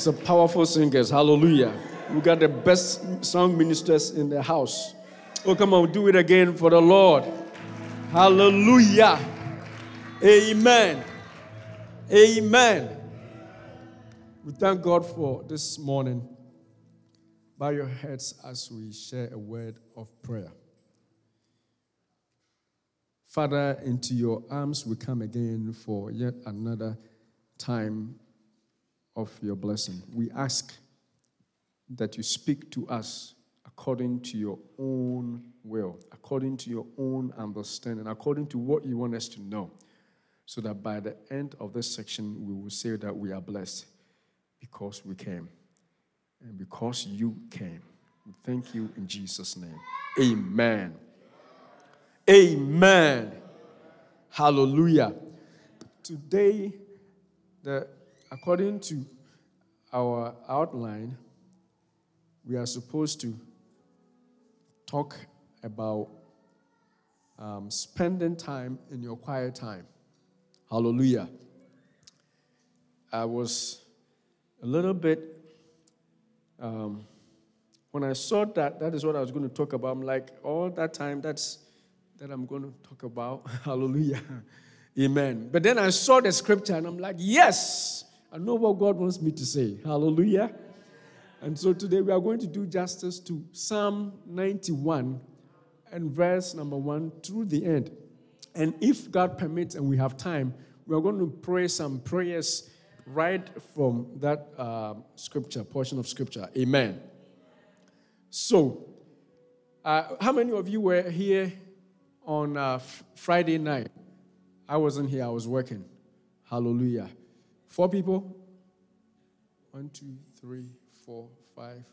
some powerful singers. Hallelujah. We got the best song ministers in the house. Oh, come on, do it again for the Lord. Hallelujah. Amen. Amen. We thank God for this morning. Bow your heads as we share a word of prayer. Father, into your arms we come again for yet another time of your blessing. We ask that you speak to us according to your own will, according to your own understanding, according to what you want us to know, so that by the end of this section, we will say that we are blessed because we came and because you came. We thank you in Jesus' name. Amen. Amen. Hallelujah. Today, the, according to our outline, we are supposed to talk about um, spending time in your quiet time. Hallelujah. I was a little bit, um, when I saw that, that is what I was going to talk about. I'm like, all that time, that's that I'm going to talk about. Hallelujah. Amen. But then I saw the scripture and I'm like, yes, I know what God wants me to say. Hallelujah. And so today we are going to do justice to Psalm 91 and verse number 1 through the end. And if God permits and we have time, we are going to pray some prayers right from that uh, scripture, portion of scripture. Amen. So, uh, how many of you were here on uh, f- Friday night? I wasn't here, I was working. Hallelujah. Four people? One, two, three, four, five.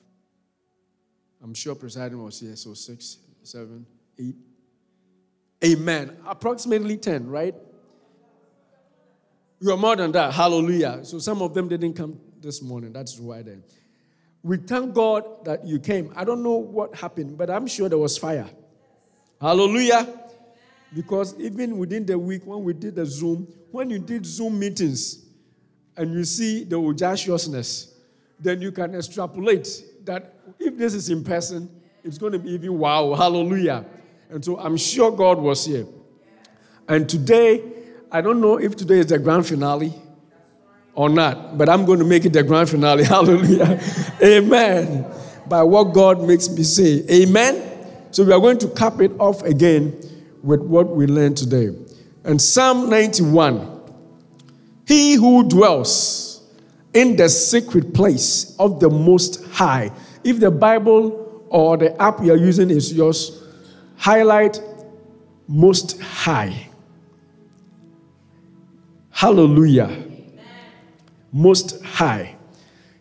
I'm sure presiding was here, so six, seven, eight. Amen. Approximately 10, right? You are more than that. Hallelujah. So some of them didn't come this morning. That's why then. We thank God that you came. I don't know what happened, but I'm sure there was fire. Hallelujah. Because even within the week, when we did the Zoom, when you did Zoom meetings and you see the audaciousness, then you can extrapolate that if this is in person, it's going to be even wow. Hallelujah. And so I'm sure God was here. And today, I don't know if today is the grand finale or not, but I'm going to make it the grand finale. Hallelujah. Amen. By what God makes me say. Amen. So we are going to cap it off again with what we learned today. And Psalm 91 He who dwells in the secret place of the Most High. If the Bible or the app you're using is yours, highlight Most High. Hallelujah. Most High.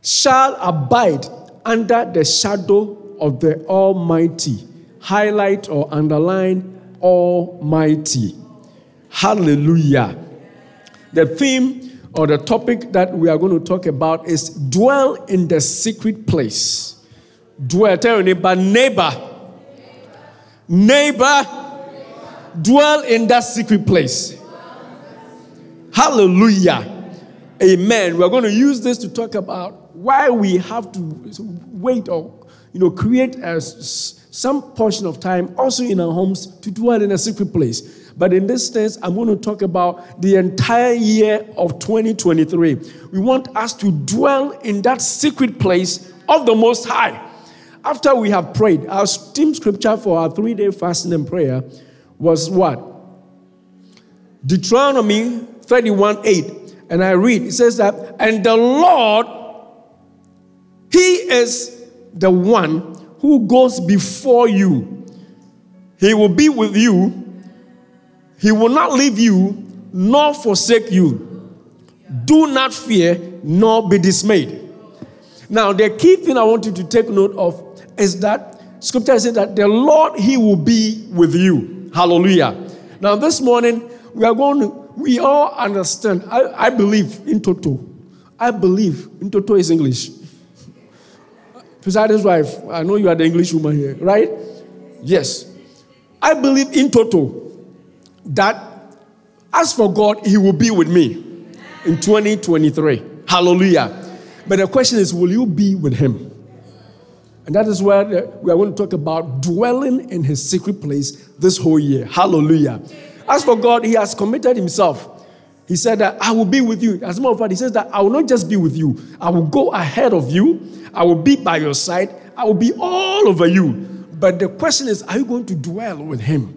Shall abide under the shadow of the Almighty. Highlight or underline Almighty. Hallelujah. The theme or the topic that we are going to talk about is dwell in the secret place. Dwell, tell your neighbor, neighbor, neighbor, dwell in that secret place. Hallelujah. Amen. We're going to use this to talk about why we have to wait or you know create a, some portion of time also in our homes to dwell in a secret place. But in this sense, I'm going to talk about the entire year of 2023. We want us to dwell in that secret place of the Most High. After we have prayed, our team scripture for our three day fasting and prayer was what? Deuteronomy 31 8. And I read, it says that, and the Lord, He is the one who goes before you. He will be with you. He will not leave you nor forsake you. Do not fear nor be dismayed. Now, the key thing I want you to take note of is that scripture says that the Lord, He will be with you. Hallelujah. Now, this morning, we are going to, we all understand. I, I believe in Toto. I believe in Toto is English. President's wife, I know you are the English woman here, right? Yes. I believe in Toto that as for God, He will be with me in 2023. Hallelujah. But the question is, will you be with him? And that is where we are going to talk about dwelling in his secret place this whole year. Hallelujah. As for God, he has committed himself. He said that I will be with you. As a matter of fact, he says that I will not just be with you, I will go ahead of you, I will be by your side, I will be all over you. But the question is, are you going to dwell with him?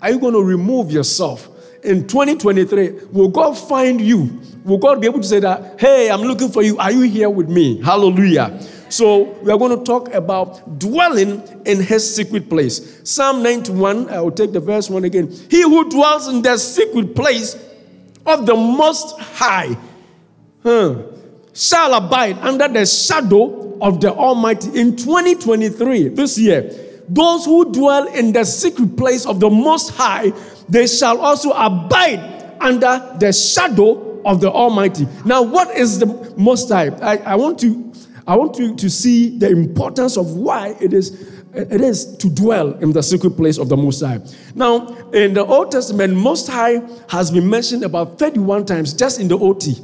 Are you going to remove yourself? In 2023, will God find you? Will God be able to say that, hey, I'm looking for you? Are you here with me? Hallelujah. So we are going to talk about dwelling in his secret place. Psalm 91, I will take the verse one again. He who dwells in the secret place of the Most High huh, shall abide under the shadow of the Almighty. In 2023, this year, those who dwell in the secret place of the Most High, they shall also abide under the shadow of the Almighty. Now, what is the Most High? I, I want to I want you to see the importance of why it is it is to dwell in the secret place of the Most High. Now, in the Old Testament, Most High has been mentioned about 31 times just in the OT.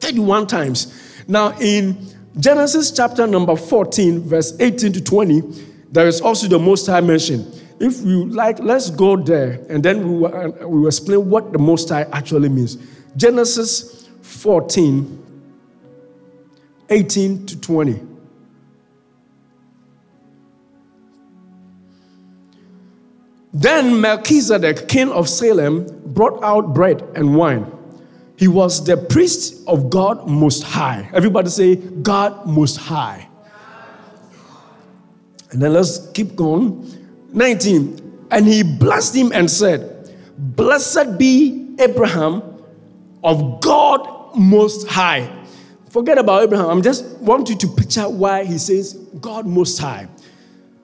31 times. Now, in Genesis chapter number 14, verse 18 to 20, there is also the Most High mentioned. If you like, let's go there and then we will, uh, we will explain what the Most High actually means. Genesis 14, 18 to 20. Then Melchizedek, king of Salem, brought out bread and wine. He was the priest of God Most High. Everybody say, God Most High. And then let's keep going. 19. And he blessed him and said, Blessed be Abraham of God Most High Forget about Abraham. I'm just want you to picture why he says God Most High.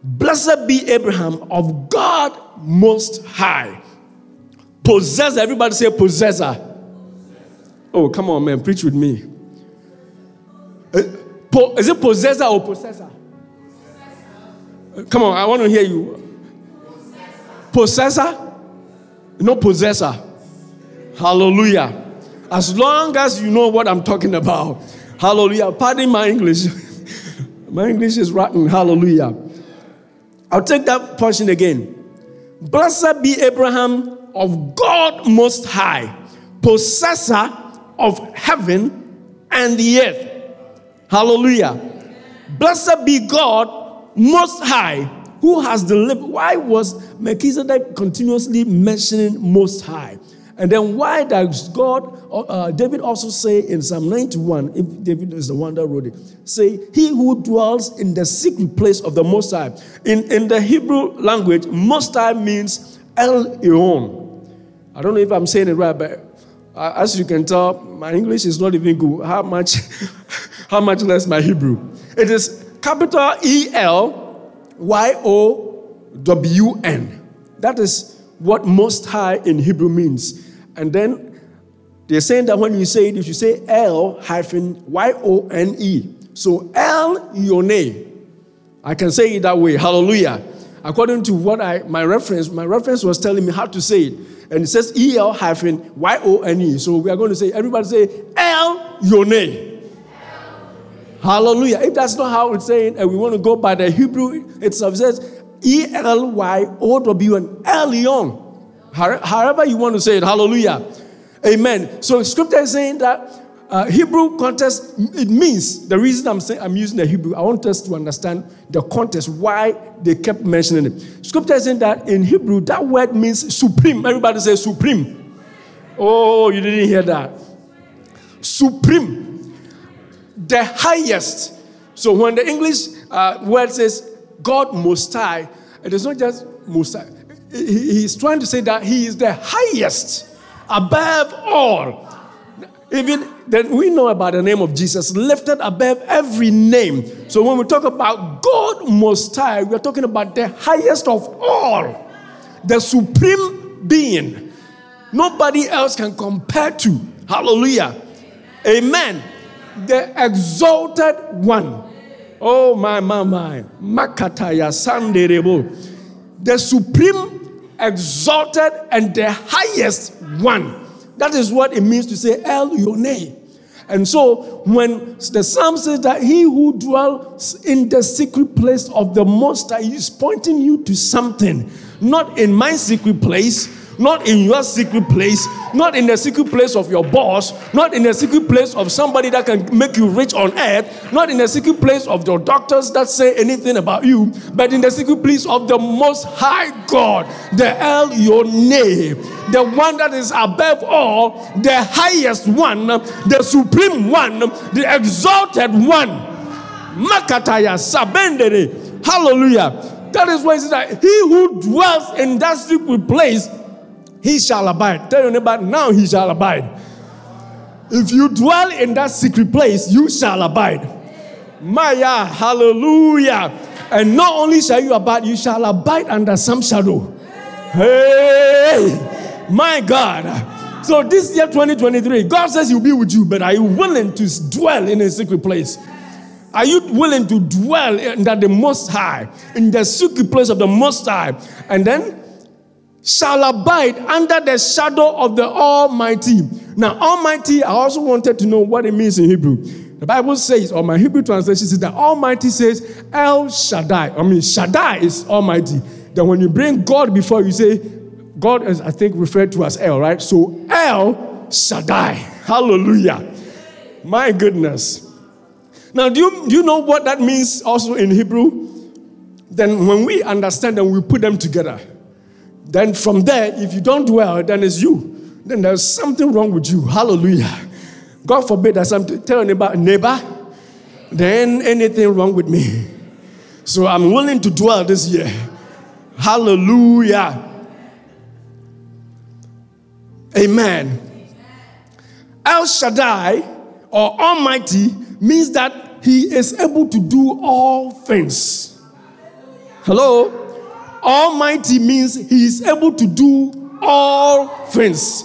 Blessed be Abraham of God Most High. Possessor. Everybody say possessor. Oh, come on, man. Preach with me. Uh, is it possessor or possessor? Come on, I want to hear you. Possessor? No possessor. Hallelujah. As long as you know what I'm talking about. Hallelujah. Pardon my English. my English is rotten. Hallelujah. I'll take that portion again. Blessed be Abraham of God Most High, possessor of heaven and the earth. Hallelujah. Blessed be God Most High, who has delivered. Why was Melchizedek continuously mentioning Most High? And then why does God, uh, uh, David also say in Psalm 91, if David is the one that wrote it, say, He who dwells in the secret place of the Most High. In, in the Hebrew language, Most High means El Elyon. I don't know if I'm saying it right, but uh, as you can tell, my English is not even good. How much, how much less my Hebrew? It is capital E L Y O W N. That is what Most High in Hebrew means. And then they're saying that when you say it, if you should say L hyphen Y O N E. So El Yone. I can say it that way. Hallelujah. According to what I my reference, my reference was telling me how to say it. And it says E L hyphen Y O N E. So we are going to say, everybody say El Yone. Hallelujah. If that's not how it's saying, and we want to go by the Hebrew itself, it says E L Y O W N. However, you want to say it, hallelujah. Amen. So, scripture is saying that uh, Hebrew context, it means the reason I'm saying I'm using the Hebrew, I want us to understand the context, why they kept mentioning it. Scripture is saying that in Hebrew, that word means supreme. Everybody say supreme. Oh, you didn't hear that. Supreme. The highest. So when the English uh, word says God most high, it is not just most high he's trying to say that he is the highest above all. Even then, we know about the name of Jesus, lifted above every name. So when we talk about God Most High, we are talking about the highest of all, the supreme being. Nobody else can compare to. Hallelujah. Amen. The exalted one. Oh, my, my, my. Sanderebo. The supreme exalted and the highest one. That is what it means to say El Yone. And so when the psalm says that he who dwells in the secret place of the Most High is pointing you to something, not in my secret place, not in your secret place, not in the secret place of your boss, not in the secret place of somebody that can make you rich on earth, not in the secret place of your doctors that say anything about you, but in the secret place of the Most High God, the El Yoneh, the one that is above all, the highest one, the supreme one, the exalted one. Makataya Sabendere. Hallelujah. That is why it says that he who dwells in that secret place he shall abide. Tell your neighbor, now he shall abide. If you dwell in that secret place, you shall abide. Maya, hallelujah. And not only shall you abide, you shall abide under some shadow. Hey, my God. So this year 2023, God says he'll be with you, but are you willing to dwell in a secret place? Are you willing to dwell under the Most High, in the secret place of the Most High? And then shall abide under the shadow of the Almighty. Now, Almighty, I also wanted to know what it means in Hebrew. The Bible says, or my Hebrew translation says that Almighty says El Shaddai. I mean, Shaddai is Almighty. Then when you bring God before you say, God is, I think, referred to as El, right? So El Shaddai. Hallelujah. My goodness. Now, do you, do you know what that means also in Hebrew? Then when we understand and we put them together, then from there, if you don't dwell, then it's you. Then there's something wrong with you. Hallelujah. God forbid that telling about a neighbor, then anything wrong with me. So I'm willing to dwell this year. Hallelujah. Amen. El Shaddai or Almighty means that He is able to do all things. Hello? Almighty means he is able to do all things.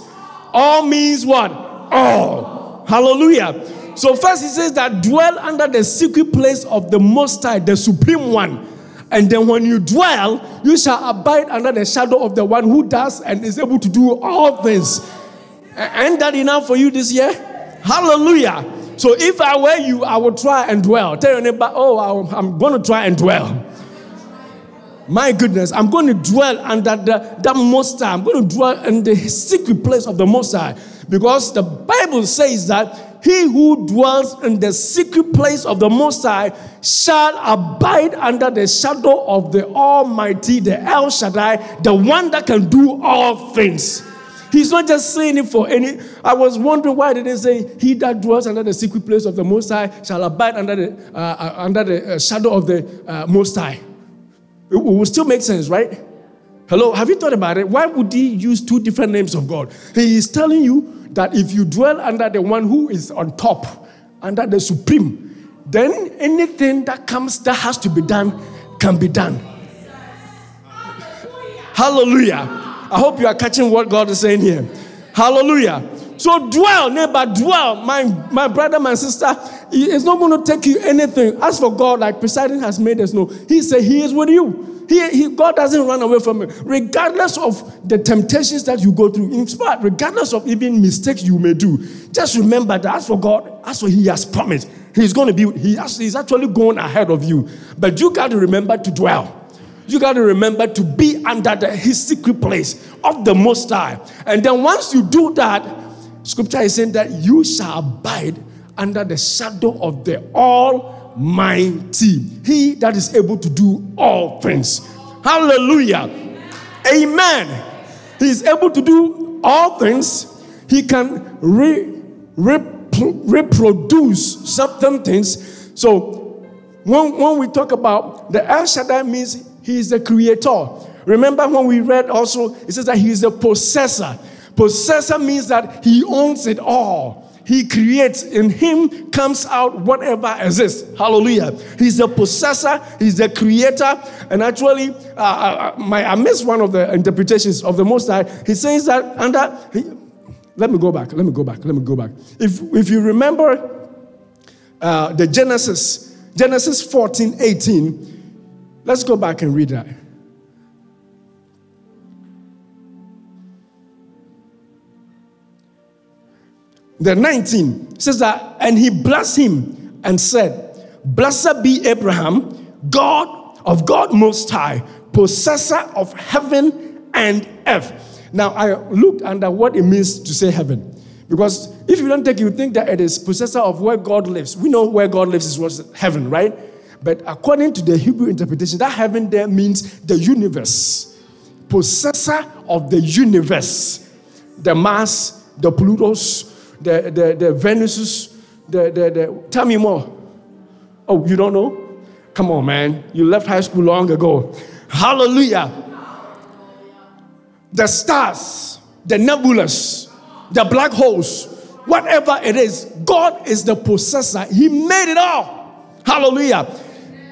All means what? All. Hallelujah. So, first he says that dwell under the secret place of the Most High, the Supreme One. And then when you dwell, you shall abide under the shadow of the one who does and is able to do all things. Ain't that enough for you this year? Hallelujah. So if I were you, I would try and dwell. Tell your neighbor, oh, I'm going to try and dwell my goodness, I'm going to dwell under the, the Most High. I'm going to dwell in the secret place of the Most High. Because the Bible says that he who dwells in the secret place of the Most High shall abide under the shadow of the Almighty, the El Shaddai, the one that can do all things. He's not just saying it for any. I was wondering why they did they say, "He that dwells under the secret place of the Most High shall abide under the uh, uh, under the uh, shadow of the uh, Most High." It will still make sense, right? Hello, have you thought about it? Why would he use two different names of God? He is telling you that if you dwell under the one who is on top, under the supreme, then anything that comes that has to be done can be done. Hallelujah. I hope you are catching what God is saying here. Hallelujah. So dwell, neighbor, dwell. My, my brother, my sister, it's not going to take you anything. As for God, like presiding has made us know, He said He is with you. He, he, God doesn't run away from you, regardless of the temptations that you go through. In fact, regardless of even mistakes you may do, just remember that as for God, as for He has promised, He's going to be, he has, He's actually going ahead of you. But you got to remember to dwell. You got to remember to be under the, His secret place of the Most High. And then once you do that, Scripture is saying that you shall abide under the shadow of the Almighty, He that is able to do all things. Hallelujah. Amen. He is able to do all things. He can re, reproduce certain things. So, when, when we talk about the El Shaddai means He is the creator. Remember when we read also, it says that He is the possessor. Possessor means that he owns it all. He creates, in him comes out whatever exists. Hallelujah. He's the possessor, he's the creator. And actually, uh, uh, uh, my, I missed one of the interpretations of the Most High. He says that under, he, let me go back, let me go back, let me go back. If, if you remember uh, the Genesis, Genesis 14, 18, let's go back and read that. The 19 says that, and he blessed him and said, Blessed be Abraham, God of God Most High, possessor of heaven and earth. Now, I looked under what it means to say heaven. Because if you don't take, you think that it is possessor of where God lives. We know where God lives is was heaven, right? But according to the Hebrew interpretation, that heaven there means the universe. Possessor of the universe. The Mars, the Plutos, the, the, the Venuses, the, the, the, tell me more. Oh, you don't know? Come on, man. You left high school long ago. Hallelujah. The stars, the nebulas, the black holes, whatever it is, God is the possessor. He made it all. Hallelujah.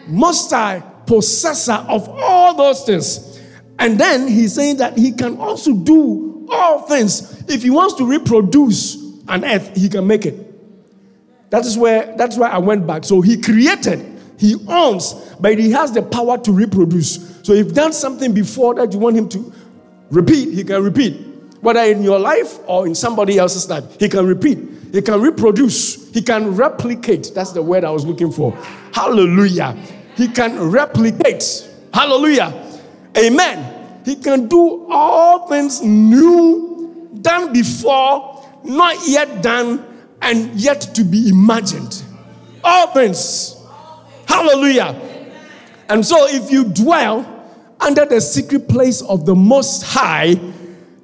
Most High, possessor of all those things. And then he's saying that he can also do all things. If he wants to reproduce an earth, he can make it. That is where that's why I went back. So he created, he owns, but he has the power to reproduce. So if done something before that you want him to repeat, he can repeat. Whether in your life or in somebody else's life, he can repeat. He can reproduce. He can replicate. That's the word I was looking for. Hallelujah. He can replicate. Hallelujah. Amen. He can do all things new, done before, not yet done, and yet to be imagined. All things. Hallelujah. And so if you dwell under the secret place of the Most High,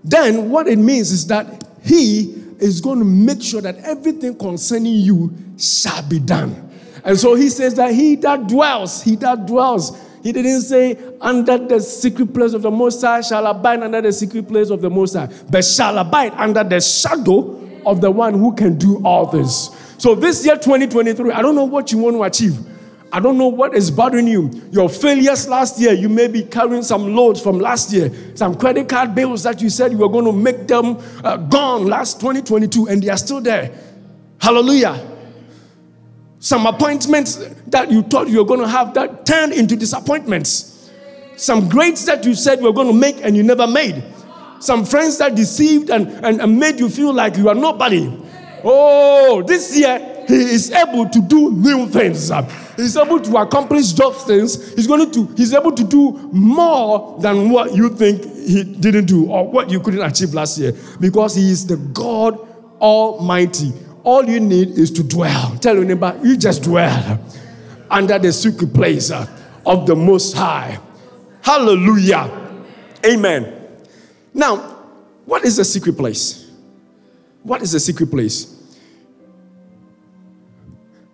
then what it means is that He is going to make sure that everything concerning you shall be done. And so He says that He that dwells, He that dwells, He didn't say under the secret place of the Most High shall abide under the secret place of the Most High, but shall abide under the shadow of the one who can do all things. So this year 2023, I don't know what you want to achieve. I don't know what is bothering you. Your failures last year, you may be carrying some loads from last year, some credit card bills that you said you were going to make them uh, gone last 2022, and they are still there. Hallelujah. Some appointments that you thought you were going to have that turned into disappointments. Some grades that you said you were going to make and you never made. Some friends that deceived and, and, and made you feel like you are nobody. Oh, this year he is able to do new things. He's able to accomplish those things. He's going to he's able to do more than what you think he didn't do or what you couldn't achieve last year because he is the God Almighty. All you need is to dwell. Tell your neighbor, you just dwell under the secret place uh, of the Most High. Hallelujah. Amen. Now, what is the secret place? What is the secret place?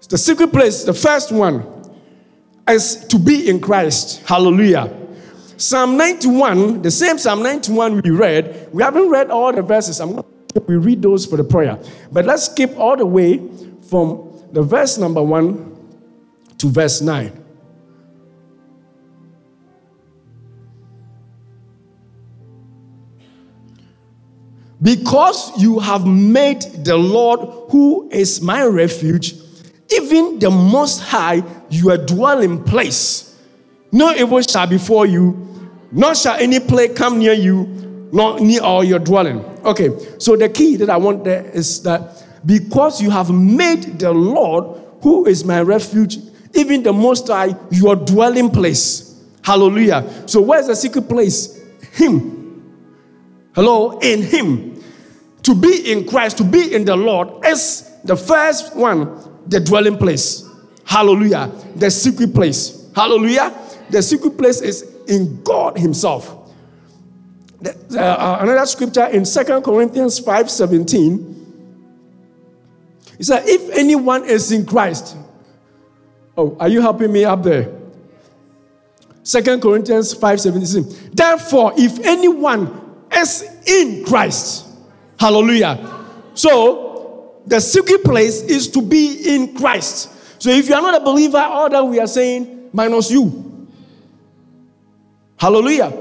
The secret place, the first one, is to be in Christ. Hallelujah. Psalm 91, the same Psalm 91 we read, we haven't read all the verses. I'm going to we read those for the prayer. But let's skip all the way from the verse number 1 to verse 9. Because you have made the Lord, who is my refuge, even the Most High, your dwelling place. No evil shall befall you, nor shall any plague come near you, nor near all your dwelling. Okay, so the key that I want there is that because you have made the Lord, who is my refuge, even the Most High, your dwelling place. Hallelujah. So, where's the secret place? Him. Hello, in Him. To be in Christ, to be in the Lord, is the first one, the dwelling place. Hallelujah. The secret place. Hallelujah. The secret place is in God Himself. The, uh, another scripture in Second Corinthians 5 17. He said, If anyone is in Christ, oh, are you helping me up there? Second Corinthians 5 17. Therefore, if anyone is in Christ. Hallelujah. So, the secret place is to be in Christ. So, if you are not a believer, all that we are saying, minus you. Hallelujah.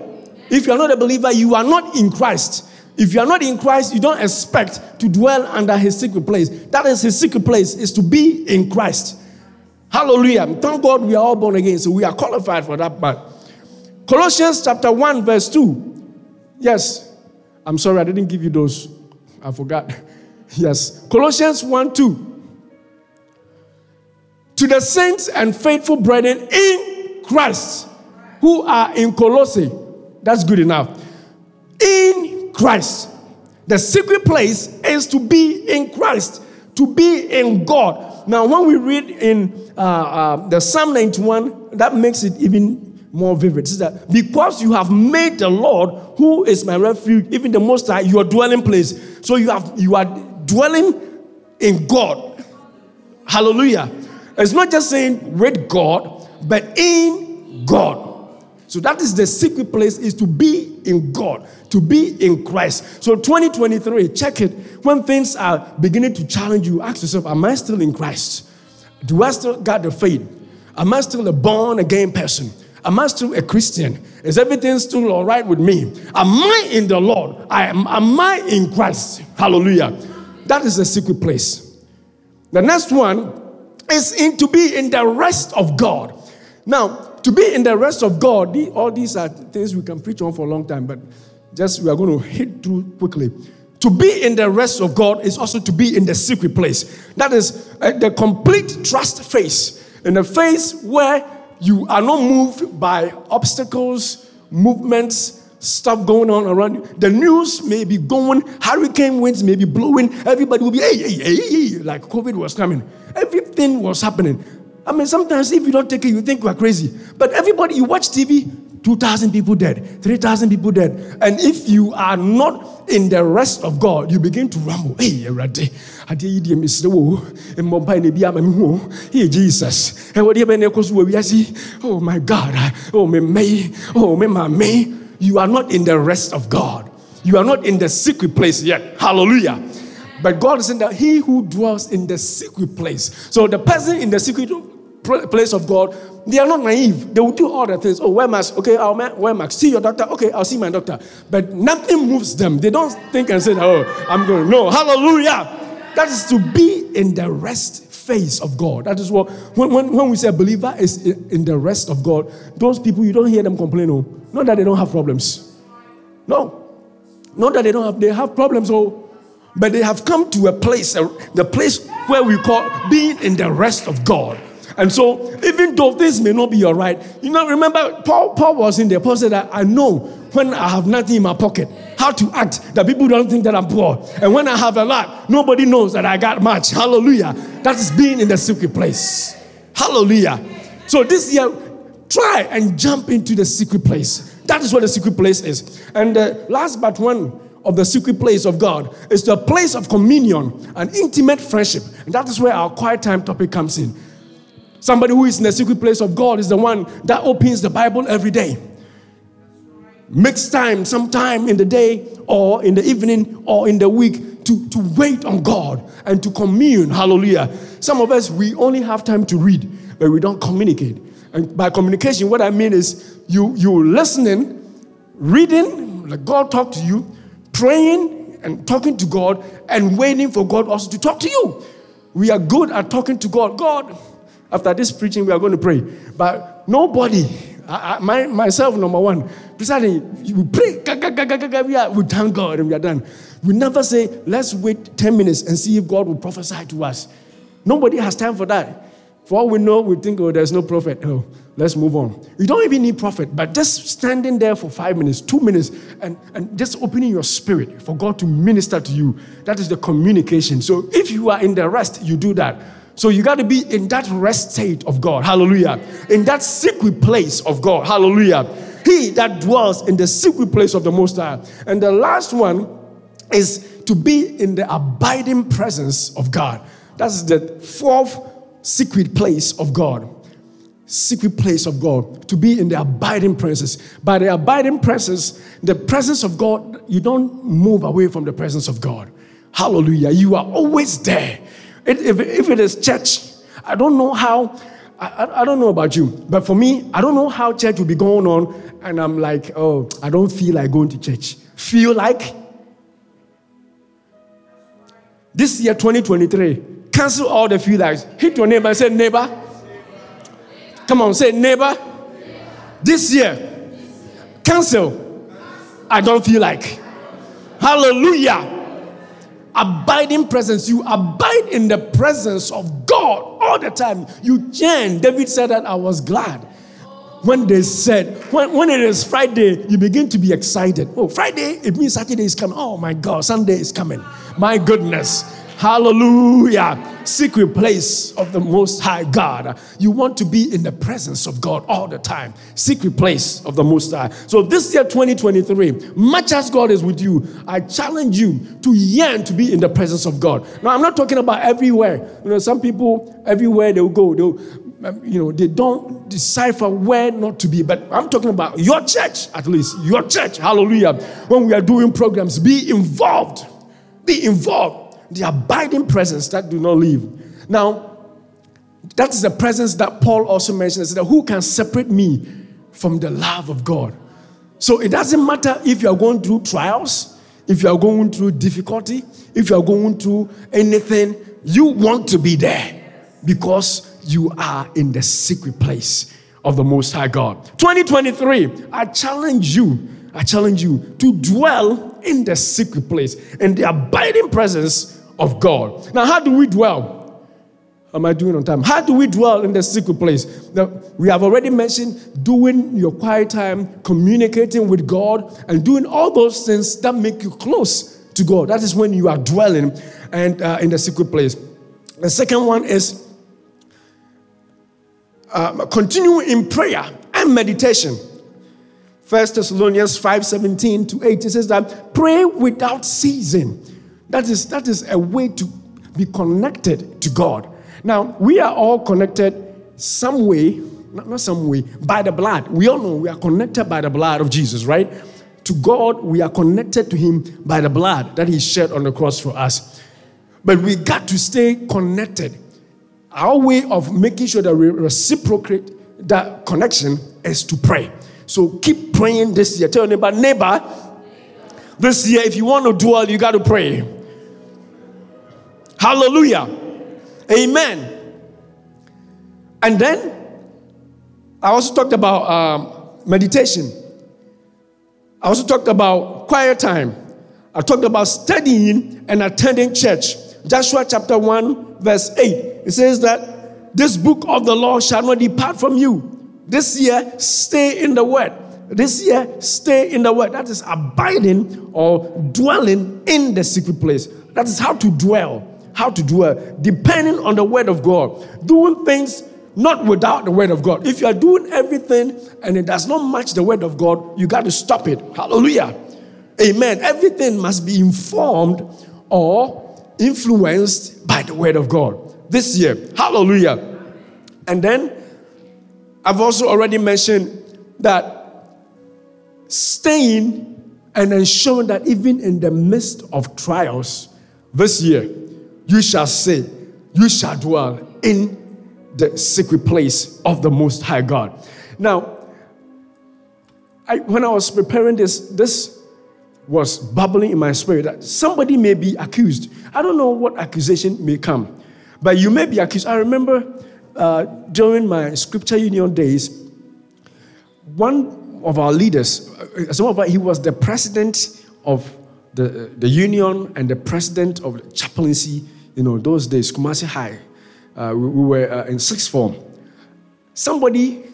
If you are not a believer, you are not in Christ. If you are not in Christ, you don't expect to dwell under his secret place. That is his secret place, is to be in Christ. Hallelujah. Thank God we are all born again, so we are qualified for that part. Colossians chapter 1, verse 2. Yes. I'm sorry, I didn't give you those. I forgot. Yes. Colossians 1 2. To the saints and faithful brethren in Christ who are in Colossae. That's good enough. In Christ. The secret place is to be in Christ, to be in God. Now, when we read in uh, uh, the Psalm 91, that makes it even more vivid. It's that because you have made the Lord, who is my refuge, even the Most High, your dwelling place. So you have you are dwelling in God. Hallelujah. It's not just saying with God, but in God. So that is the secret place is to be in God, to be in Christ. So 2023, check it. When things are beginning to challenge you, ask yourself, am I still in Christ? Do I still got the faith? Am I still a born again person? Am I still a Christian? Is everything still all right with me? Am I in the Lord? I am, am I in Christ? Hallelujah. That is the secret place. The next one is in to be in the rest of God. Now, to be in the rest of God, all these are things we can preach on for a long time, but just we are going to hit through quickly. To be in the rest of God is also to be in the secret place. That is uh, the complete trust phase, in a phase where you are not moved by obstacles, movements, stuff going on around you. The news may be going, hurricane winds may be blowing, everybody will be, hey, hey, hey, hey, like COVID was coming. Everything was happening. I mean, sometimes if you don't take it, you think you are crazy. But everybody, you watch TV, 2,000 people dead, 3,000 people dead. And if you are not in the rest of God, you begin to rumble. Hey, Erade, ade yi deɛ mesrɛ wo mmɔmpa ne bi ama me ho hey jesus bɛne ɛkɔ so wɔ wiase oh my god. Oh me me. Oh me me. You are not in the rest of god. You are not in the secret place yet. Hallelujah. But god is saying that he who dwells in the secret place. So the person in the secret place of God, they are not naive. They will do all the things. Oh, wear mask. Okay, I'll wear mask. See your doctor. Okay, I'll see my doctor. But nothing moves them. They don't think and say, oh, I'm going. No, hallelujah. That is to be in the rest phase of God. That is what, when, when, when we say believer is in the rest of God, those people, you don't hear them complain. Oh, not that they don't have problems. No. Not that they don't have, they have problems. Oh, but they have come to a place, the place where we call being in the rest of God. And so, even though this may not be all right, you know, remember, Paul, Paul was in there. Paul said that I know when I have nothing in my pocket, how to act that people don't think that I'm poor. And when I have a lot, nobody knows that I got much. Hallelujah. That is being in the secret place. Hallelujah. So this year, try and jump into the secret place. That is what the secret place is. And uh, last but one of the secret place of God is the place of communion, and intimate friendship. And that is where our quiet time topic comes in. Somebody who is in the secret place of God is the one that opens the Bible every day. Makes time, sometime in the day or in the evening or in the week to, to wait on God and to commune. Hallelujah. Some of us, we only have time to read, but we don't communicate. And by communication, what I mean is you, you listening, reading, like God talk to you, praying and talking to God, and waiting for God also to talk to you. We are good at talking to God. God, after this preaching, we are going to pray. But nobody, I, I, my, myself, number one, precisely, we pray, we, are, we thank God and we are done. We never say, let's wait 10 minutes and see if God will prophesy to us. Nobody has time for that. For all we know, we think, oh, there's no prophet. Oh, let's move on. You don't even need prophet, but just standing there for five minutes, two minutes, and, and just opening your spirit for God to minister to you. That is the communication. So if you are in the rest, you do that. So you got to be in that rest state of God. Hallelujah. In that secret place of God. Hallelujah. He that dwells in the secret place of the Most High. And the last one is to be in the abiding presence of God. That's the fourth secret place of God. Secret place of God. To be in the abiding presence. By the abiding presence, the presence of God, you don't move away from the presence of God. Hallelujah. You are always there. If, if it is church, I don't know how, I, I don't know about you, but for me, I don't know how church will be going on, and I'm like, oh, I don't feel like going to church. Feel like? This year, 2023, cancel all the feel likes. Hit your neighbor and say, neighbor. Come on, say, neighbor. This year, cancel. I don't feel like. Hallelujah. Abiding presence. You abide in the presence of God all the time. You yearn. David said that I was glad when they said, when, when it is Friday, you begin to be excited. Oh, Friday, it means Saturday is coming. Oh my God, Sunday is coming. My goodness. Hallelujah. Secret place of the Most High God. You want to be in the presence of God all the time. Secret place of the Most High. So, this year, 2023, much as God is with you, I challenge you to yearn to be in the presence of God. Now, I'm not talking about everywhere. You know, some people, everywhere they'll go, they'll um, you know, they don't decipher where not to be. But I'm talking about your church, at least, your church. Hallelujah. When we are doing programs, be involved. Be involved the abiding presence that do not leave. Now, that is the presence that Paul also mentions that who can separate me from the love of God? So it doesn't matter if you are going through trials, if you are going through difficulty, if you are going through anything, you want to be there because you are in the secret place of the Most High God. 2023, I challenge you, I challenge you to dwell in the secret place, in the abiding presence of God. Now, how do we dwell? Am I doing on time? How do we dwell in the secret place? Now, we have already mentioned doing your quiet time, communicating with God, and doing all those things that make you close to God. That is when you are dwelling and uh, in the secret place. The second one is uh, continue in prayer and meditation. First Thessalonians 5 17 to 8, it says that pray without ceasing. That is, that is a way to be connected to God. Now, we are all connected some way, not, not some way, by the blood. We all know we are connected by the blood of Jesus, right? To God, we are connected to Him by the blood that He shed on the cross for us. But we got to stay connected. Our way of making sure that we reciprocate that connection is to pray. So keep praying this year. Tell your neighbor, neighbor, this year, if you want to dwell, you got to pray. Hallelujah. Amen. And then I also talked about um, meditation. I also talked about quiet time. I talked about studying and attending church. Joshua chapter 1, verse 8. It says that this book of the law shall not depart from you. This year, stay in the word. This year, stay in the word. That is abiding or dwelling in the secret place. That is how to dwell how to dwell, depending on the word of God, doing things not without the word of God. If you are doing everything and it does not match the word of God, you got to stop it. Hallelujah. Amen. Everything must be informed or influenced by the word of God. This year, hallelujah. And then I've also already mentioned that staying and ensuring that even in the midst of trials this year, you shall say, you shall dwell in the secret place of the Most High God. Now, I, when I was preparing this, this was bubbling in my spirit that somebody may be accused. I don't know what accusation may come, but you may be accused. I remember uh, during my scripture union days, one of our leaders, uh, some of our, he was the president of the, the union and the president of the chaplaincy you know, those days, Kumasi High, uh, we, we, were uh, in sixth form. Somebody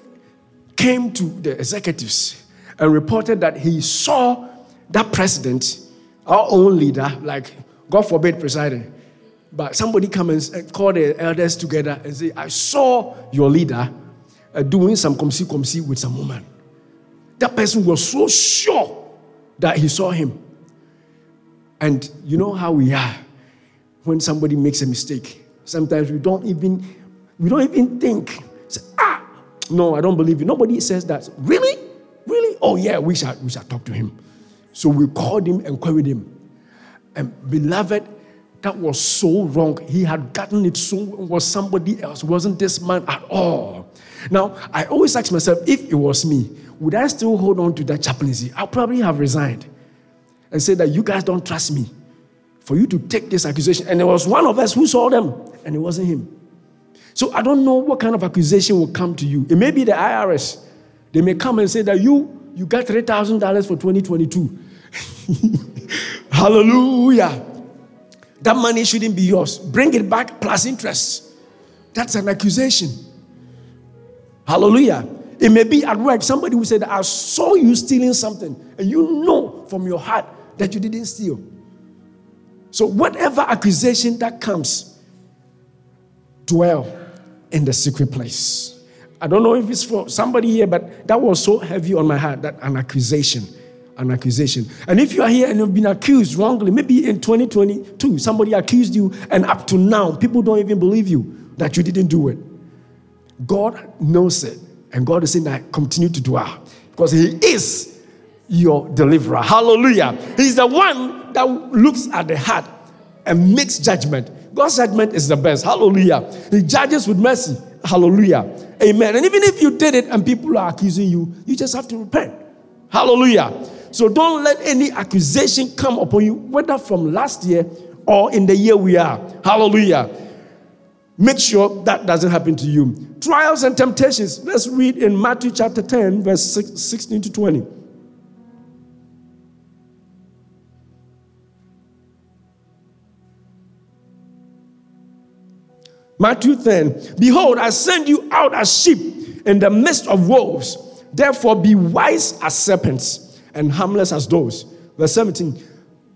came to the executives and reported that he saw that president, our own leader, like God forbid presiding, but somebody come and call the elders together and say, I saw your leader uh, doing some komsi komsi with some woman. That person was so sure that he saw him. And you know how we are when somebody makes a mistake. Sometimes we don't even we don't even think. Say, ah, no, I don't believe you. Nobody says that. Really? Really? Oh yeah, we shall we shall talk to him. So we called him and queried him. And beloved, that was so wrong. He had gotten it so was somebody else. It wasn't this man at all. Now, I always ask myself, if it was me, would I still hold on to that chaplaincy? I'll probably have resigned and say that you guys don't trust me for you to take this accusation. And there was one of us who saw them, and it wasn't him. So I don't know what kind of accusation will come to you. It may be the IRS. They may come and say that you you got three thousand dollars for 2022. Hallelujah. That money shouldn't be yours. Bring it back plus interest. That's an accusation. Hallelujah. It may be at work. Somebody will say that I saw you stealing something, and you know from your heart that you didn't steal. So, whatever accusation that comes, dwell in the secret place. I don't know if it's for somebody here, but that was so heavy on my heart that an accusation. An accusation. And if you are here and you've been accused wrongly, maybe in 2022, somebody accused you, and up to now, people don't even believe you that you didn't do it. God knows it. And God is saying that continue to dwell because He is your deliverer. Hallelujah. He's the one that looks at the heart and makes judgment. God's judgment is the best. Hallelujah. He judges with mercy. Hallelujah. Amen. And even if you did it and people are accusing you, you just have to repent. Hallelujah. So don't let any accusation come upon you, whether from last year or in the year we are. Hallelujah. Make sure that doesn't happen to you. Trials and temptations. Let's read in Matthew chapter 10, verse 16 to 20. Matthew 10 Behold, I send you out as sheep in the midst of wolves. Therefore, be wise as serpents and harmless as doves. Verse 17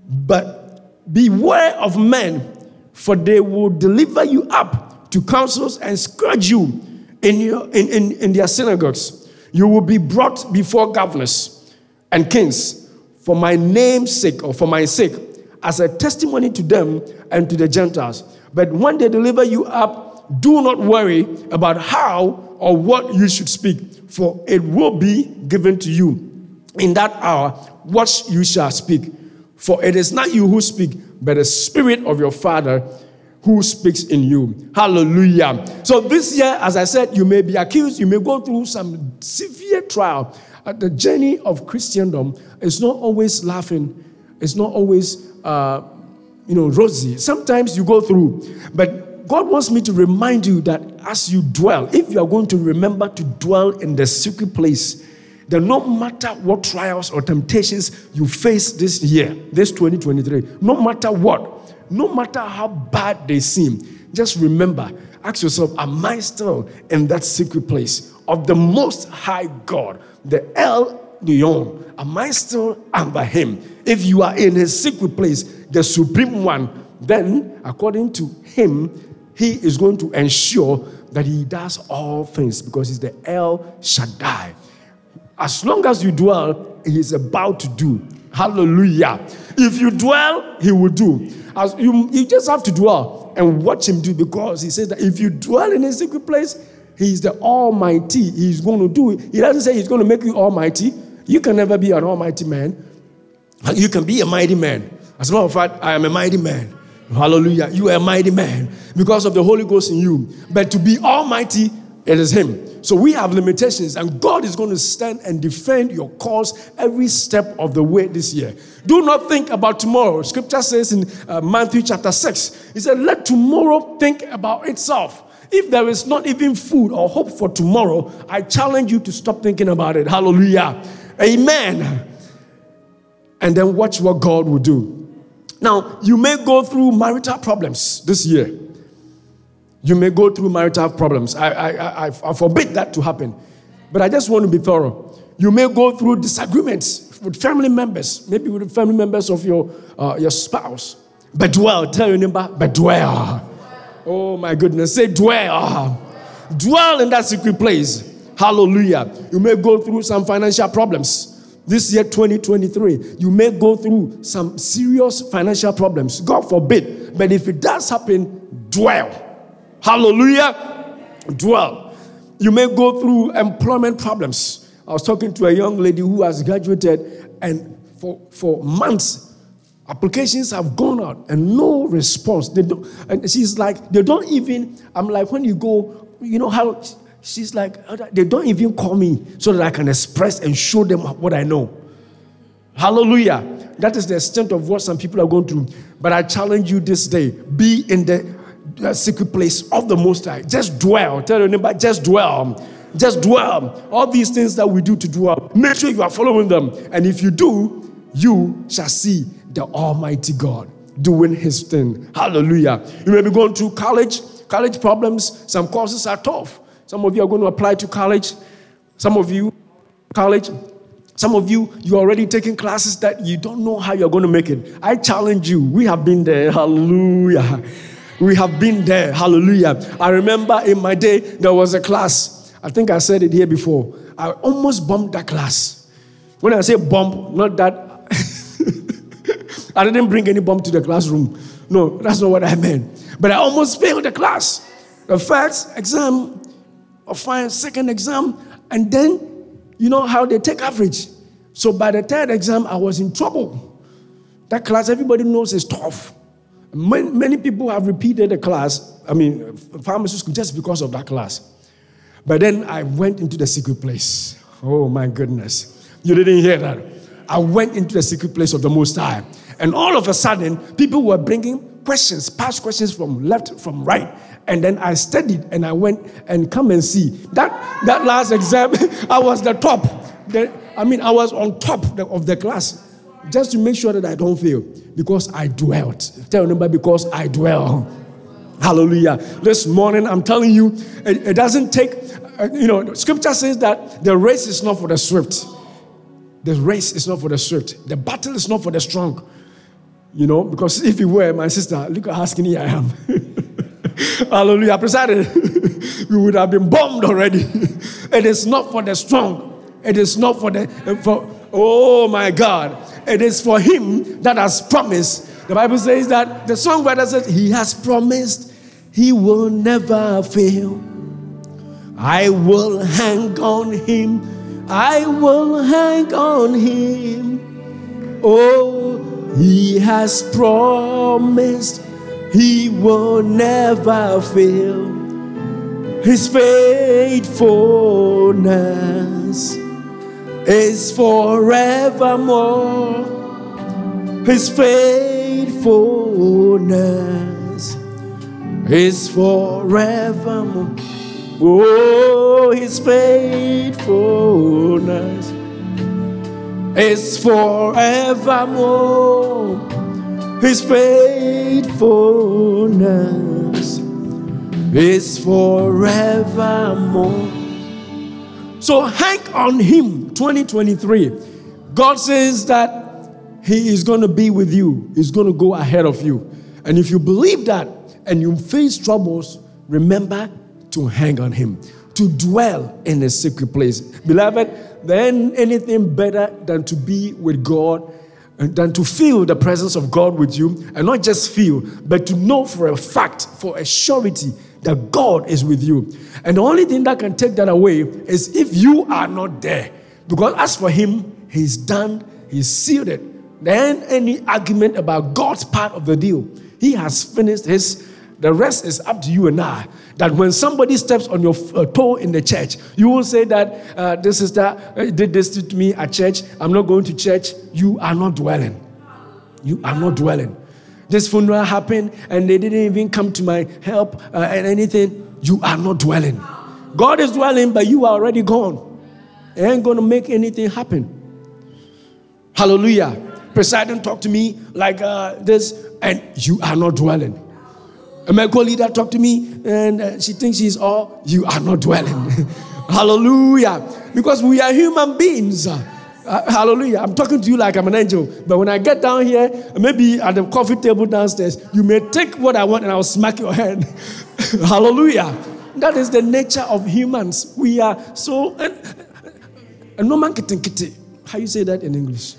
But beware of men, for they will deliver you up to councils and scourge you in, your, in, in, in their synagogues. You will be brought before governors and kings for my name's sake, or for my sake, as a testimony to them and to the Gentiles. But when they deliver you up, do not worry about how or what you should speak, for it will be given to you in that hour what you shall speak. For it is not you who speak, but the Spirit of your Father who speaks in you. Hallelujah. So this year, as I said, you may be accused, you may go through some severe trial. Uh, the journey of Christendom is not always laughing, it's not always uh, you know, rosy. Sometimes you go through, but God wants me to remind you that as you dwell, if you are going to remember to dwell in the secret place, then no matter what trials or temptations you face this year, this 2023, no matter what, no matter how bad they seem, just remember, ask yourself, am I still in that secret place of the most high God, the El Elyon? Am I still under him? If you are in his secret place, the supreme one, then according to him, he is going to ensure that he does all things because he's the El Shaddai. As long as you dwell, he is about to do. Hallelujah. If you dwell, he will do. As you, you just have to dwell and watch him do because he says that if you dwell in his secret place, he's the Almighty. He's going to do it. He doesn't say he's going to make you Almighty. You can never be an Almighty man. You can be a mighty man. As a matter of fact, I am a mighty man. Hallelujah. You are a mighty man because of the Holy Ghost in you. But to be almighty, it is Him. So we have limitations, and God is going to stand and defend your cause every step of the way this year. Do not think about tomorrow. Scripture says in uh, Matthew chapter 6, He said, Let tomorrow think about itself. If there is not even food or hope for tomorrow, I challenge you to stop thinking about it. Hallelujah. Amen. And then watch what God will do. Now, you may go through marital problems this year. You may go through marital problems. I, I, I, I forbid that to happen. But I just want to be thorough. You may go through disagreements with family members, maybe with the family members of your, uh, your spouse. But dwell, tell your neighbor, but dwell. Oh my goodness, say dwell. Dwell in that secret place. Hallelujah. You may go through some financial problems. This year 2023 you may go through some serious financial problems. God forbid. But if it does happen dwell. Hallelujah. Dwell. You may go through employment problems. I was talking to a young lady who has graduated and for, for months applications have gone out and no response. They don't, and she's like they don't even i'm like when you go you know how She's like, they don't even call me so that I can express and show them what I know. Hallelujah. That is the extent of what some people are going through. But I challenge you this day be in the secret place of the Most High. Just dwell. Tell your neighbor, just dwell. Just dwell. All these things that we do to dwell, make sure you are following them. And if you do, you shall see the Almighty God. doing his thing. Hallelujah. You may be going through college, college problems. Some courses are tough. Some of you are going to apply to college. Some of you, college. Some of you, you're already taking classes that you don't know how you're going to make it. I challenge you. We have been there. Hallelujah. We have been there. Hallelujah. I remember in my day, there was a class. I think I said it here before. I almost bumped that class. When I say bump, not that. I didn't bring any bomb to the classroom. No, that's not what I meant. But I almost failed the class. The first exam, or fine, second exam, and then you know how they take average. So by the third exam, I was in trouble. That class, everybody knows, is tough. Many, many people have repeated the class, I mean, pharmacy school, just because of that class. But then I went into the secret place. Oh my goodness. You didn't hear that. I went into the secret place of the Most High. And all of a sudden, people were bringing questions, past questions from left, from right. And then I studied and I went and come and see. That, that last exam, I was the top. The, I mean, I was on top of the class just to make sure that I don't fail because I dwelt. Tell number because I dwell. Hallelujah. This morning, I'm telling you, it, it doesn't take, uh, you know, scripture says that the race is not for the swift. The race is not for the swift. The battle is not for the strong. You know, because if you were, my sister, look at how skinny I am. Hallelujah. Presided, we would have been bombed already. it is not for the strong. It is not for the, for, oh my God. It is for him that has promised. The Bible says that the songwriter says, He has promised he will never fail. I will hang on him. I will hang on him. Oh, he has promised he will never fail. His faithfulness is forevermore. His faithfulness is forevermore. Oh, his faithfulness is forevermore. His faithfulness is forevermore. So hang on him 2023. God says that he is going to be with you. He's going to go ahead of you. And if you believe that and you face troubles, remember to hang on him, to dwell in a secret place. Beloved, then anything better than to be with God and than to feel the presence of God with you, and not just feel, but to know for a fact, for a surety that God is with you. And the only thing that can take that away is if you are not there. Because as for him, he's done, he's sealed it. Then any argument about God's part of the deal, he has finished his. The rest is up to you and I. That when somebody steps on your uh, toe in the church, you will say that uh, this sister uh, did this to me at church. I'm not going to church. You are not dwelling. You are not dwelling. This funeral happened and they didn't even come to my help uh, and anything. You are not dwelling. God is dwelling, but you are already gone. It ain't going to make anything happen. Hallelujah. President talk to me like uh, this, and you are not dwelling. A medical leader talked to me, and uh, she thinks she's all, you are not dwelling. hallelujah. Because we are human beings. Uh, hallelujah. I'm talking to you like I'm an angel. But when I get down here, maybe at the coffee table downstairs, you may take what I want and I'll smack your head. hallelujah. That is the nature of humans. We are so. And, no man kitty. How you say that in English?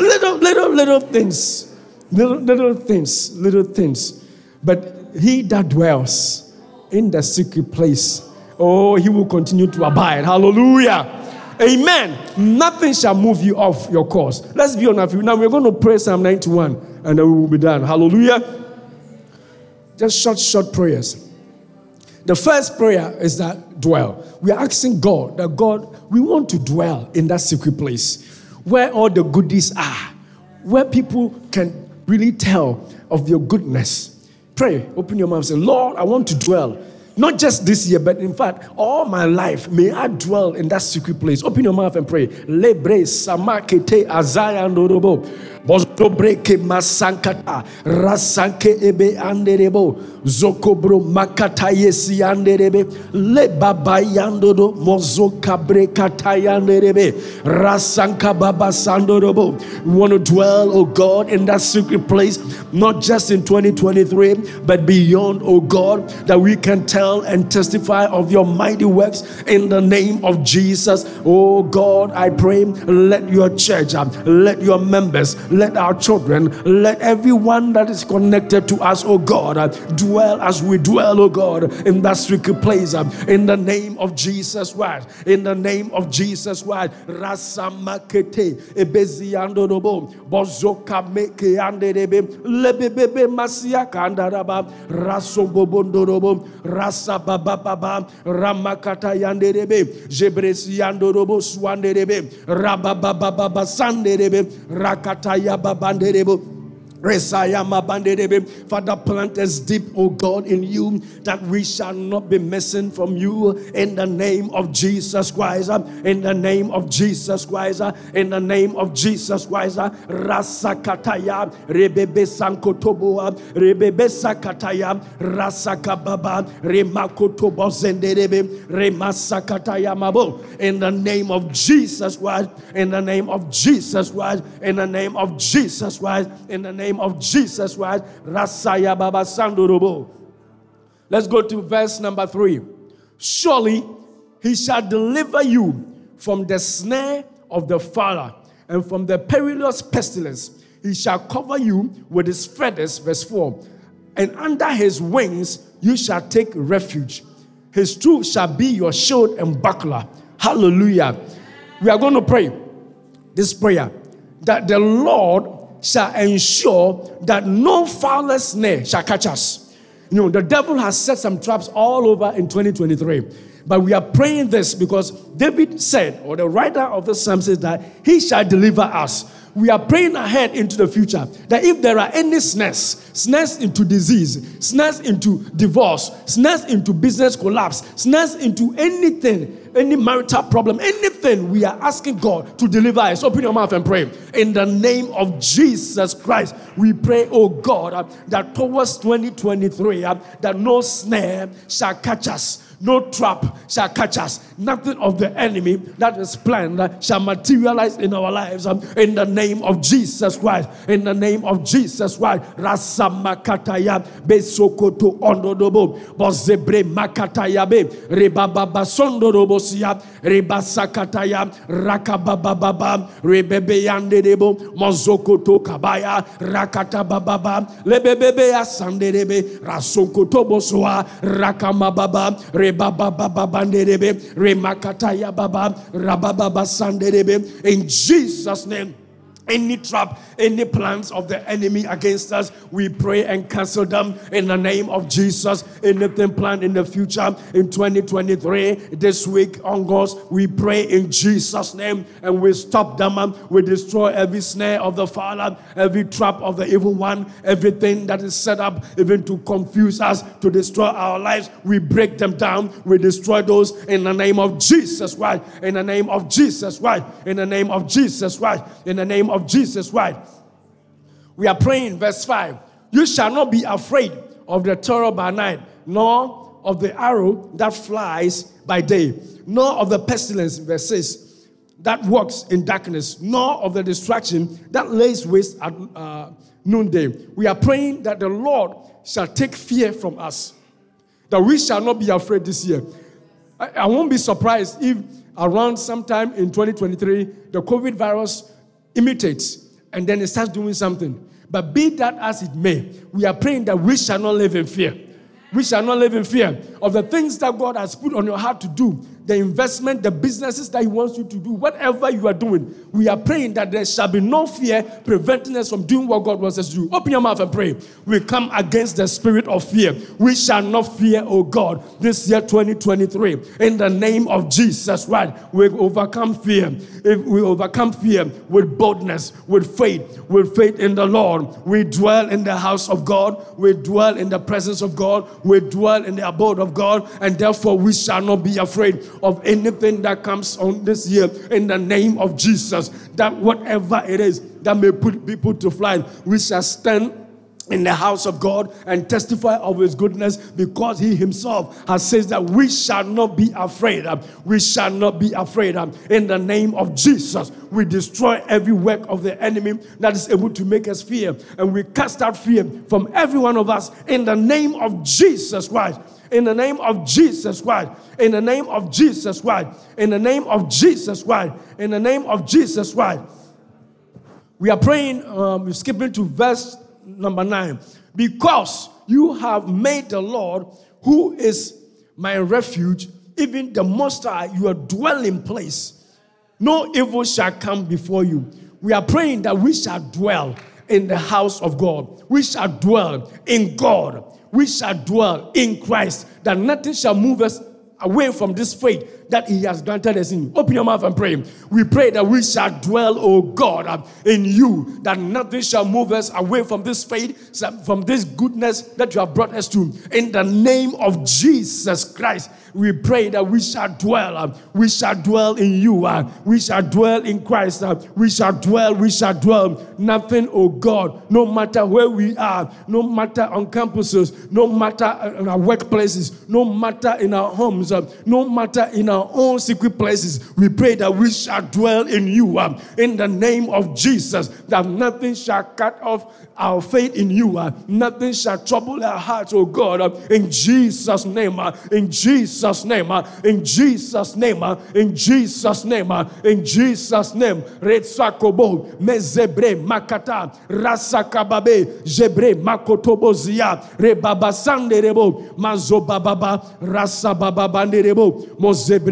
Little, little, little things. Little, little things. Little things. But he that dwells in the secret place, oh, he will continue to abide. Hallelujah. Amen. Nothing shall move you off your course. Let's be honest. Now we're going to pray Psalm 91 and then we will be done. Hallelujah. Just short, short prayers. The first prayer is that dwell. We are asking God that God, we want to dwell in that secret place where all the goodies are, where people can really tell of your goodness Pray, open your mouth and say, Lord, I want to dwell. Not just this year, but in fact, all my life, may I dwell in that secret place. Open your mouth and pray. Lebre samakete azaya. Ebe we want to dwell oh God in that secret place not just in 2023 but beyond oh God that we can tell and testify of your mighty works in the name of Jesus. Oh God I pray let your church let your members let our children, let everyone that is connected to us, oh God, uh, dwell as we dwell, oh God, in that secret place. Uh, in the name of Jesus Christ. In the name of Jesus Christ. Rasamakete ebeziando robo bozoka meke anderebe lebebebe masia kandaraba rasombobondo robo rasa baba baba ramakata yanderebe jebresi yandorobo swanderebe rababa baba sanderebe rakata ayababanderebo Father, plant us deep, O God, in you that we shall not be missing from you in the name of Jesus Christ. Uh, in the name of Jesus Christ. Uh, in the name of Jesus Christ. Uh, Rasakataya, Rebebe Sankotoboa, Rebebe Sakataya, Rasakababa, Remakotobo Zenderebe, Remasakataya Mabo. In the name of Jesus Christ. In the name of Jesus Christ. In the name of Jesus Christ. In the name name of Jesus Christ. Rasaya Baba Sandurubo. Let's go to verse number three. Surely he shall deliver you from the snare of the fowler and from the perilous pestilence. He shall cover you with his feathers, verse 4. And under his wings you shall take refuge. His truth shall be your shield and buckler. Hallelujah. We are going to pray this prayer that the Lord shall ensure that no foul snare shall catch us. You know, the devil has set some traps all over in 2023. But we are praying this because David said, or the writer of the psalm says that he shall deliver us we are praying ahead into the future that if there are any snares, snares into disease, snares into divorce, snares into business collapse, snares into anything, any marital problem, anything, we are asking God to deliver us. Open your mouth and pray. In the name of Jesus Christ, we pray, oh God, uh, that towards 2023, uh, that no snare shall catch us no trap shall catch us. Nothing of the enemy that is planned shall materialize in our lives. Um, in the name of Jesus Christ. In the name of Jesus Christ. Ondodobo. Bozebre makataya be. Rakabababa. Kabaya. Rakatabababa. Rakamababa. In Jesus' name any trap, any plans of the enemy against us, we pray and cancel them in the name of Jesus. Anything planned in the future in 2023, this week on onwards, we pray in Jesus' name and we stop them. We destroy every snare of the Father, every trap of the evil one, everything that is set up even to confuse us, to destroy our lives. We break them down. We destroy those in the name of Jesus Christ. In the name of Jesus Christ. In the name of Jesus Christ. In the name of Jesus Christ. We are praying, verse 5 You shall not be afraid of the terror by night, nor of the arrow that flies by day, nor of the pestilence, verse 6, that walks in darkness, nor of the destruction that lays waste at uh, noonday. We are praying that the Lord shall take fear from us, that we shall not be afraid this year. I, I won't be surprised if around sometime in 2023, the COVID virus imitates and then it starts doing something. But be that as it may, we are praying that we shall not live in fear. We shall not live in fear of the things that God has put on your heart to do the investment, the businesses that He wants you to do, whatever you are doing, we are praying that there shall be no fear preventing us from doing what God wants us to do. Open your mouth and pray. We come against the spirit of fear. We shall not fear, oh God, this year 2023. In the name of Jesus, right? We overcome fear. If we overcome fear with boldness, with faith, with faith in the Lord. We dwell in the house of God. We dwell in the presence of God. We dwell in the abode of God. And therefore, we shall not be afraid of anything that comes on this year in the name of Jesus. That whatever it is that may put people to flight, we shall stand in the house of God and testify of his goodness because he himself has said that we shall not be afraid. We shall not be afraid. In the name of Jesus, we destroy every work of the enemy that is able to make us fear. And we cast out fear from every one of us in the name of Jesus Christ. In the name of Jesus Christ. In the name of Jesus Christ. In the name of Jesus Christ. In the name of Jesus Christ. We are praying, um, we're skipping to verse number nine. Because you have made the Lord, who is my refuge, even the Most High, your dwelling place. No evil shall come before you. We are praying that we shall dwell in the house of God. We shall dwell in God. We shall dwell in Christ. That nothing shall move us away from this faith that He has granted us in. Open your mouth and pray. We pray that we shall dwell, O God, in you, that nothing shall move us away from this faith, from this goodness that you have brought us to. In the name of Jesus Christ, we pray that we shall dwell, we shall dwell in you, we shall dwell in Christ, we shall dwell, we shall dwell. Nothing, oh God, no matter where we are, no matter on campuses, no matter in our workplaces, no matter in our homes, no matter in our own secret places, we pray that we shall dwell in you in the name of Jesus, that nothing shall cut off our faith in you. Nothing shall trouble our hearts, oh God, in Jesus' name, in Jesus' name, uh, in Jesus' name, uh, in Jesus' name, uh, in Jesus' name. Retsakobo, mezebre, makata, rasakababe, jebre, makotobozia, rebabasande rebo, mazobababa, rasabababande rebo,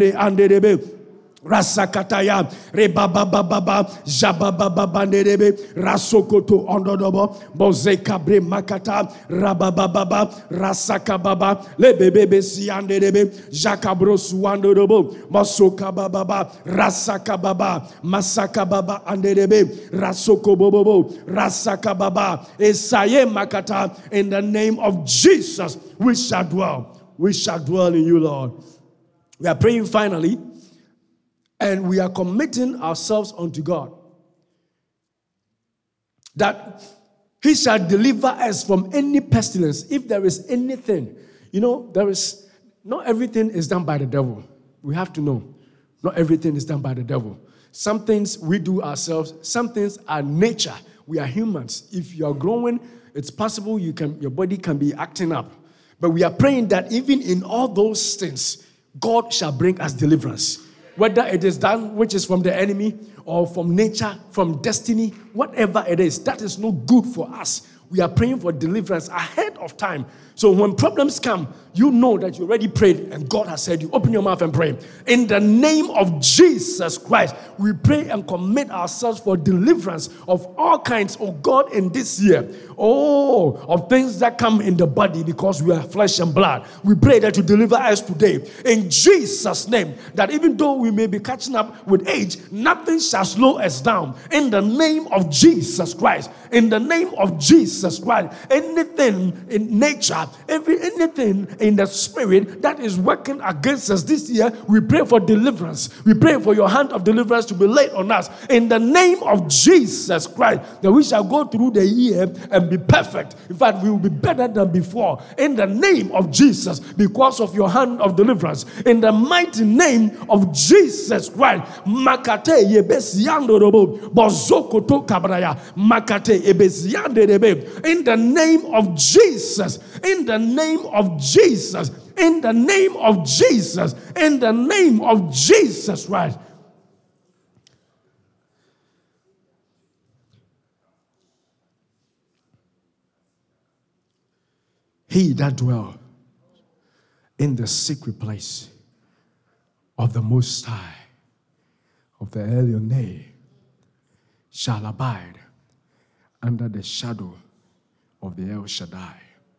mozebre anderebe. Rasakataya, Rebabababa, Jabababa Nerebe, Rasokoto Ondodobo, Bozekabre Makata, Rabababa, Rasakababa, Lebebebe Sianderebe, Jacabros Wandodobo, Masokababa, Rasakababa, Masakababa Anderebe, Rasokobobo, Rasakababa, Esaye Makata, in the name of Jesus, we shall dwell. We shall dwell in you, Lord. We are praying finally and we are committing ourselves unto God. That He shall deliver us from any pestilence. If there is anything, you know, there is not everything is done by the devil. We have to know. Not everything is done by the devil. Some things we do ourselves, some things are nature. We are humans. If you are growing, it's possible you can your body can be acting up. But we are praying that even in all those things, God shall bring us deliverance. Whether it is done which is from the enemy or from nature, from destiny, whatever it is, that is not good for us. We are praying for deliverance ahead of time. So when problems come, you know that you already prayed and God has said you. Open your mouth and pray. In the name of Jesus Christ, we pray and commit ourselves for deliverance of all kinds, of oh God, in this year. Oh, of things that come in the body because we are flesh and blood. We pray that you deliver us today. In Jesus' name, that even though we may be catching up with age, nothing shall slow us down. In the name of Jesus Christ. In the name of Jesus Christ. Anything in nature, every anything in the spirit that is working against us this year, we pray for deliverance. We pray for your hand of deliverance to be laid on us in the name of Jesus Christ, that we shall go through the year and be perfect. In fact, we will be better than before in the name of Jesus because of your hand of deliverance. In the mighty name of Jesus Christ, Makate. In the name of Jesus, in the name of Jesus, in the name of Jesus, in the name of Jesus Right. He that dwell in the secret place of the Most High, of the Elyon, shall abide under the shadow of the El Shaddai.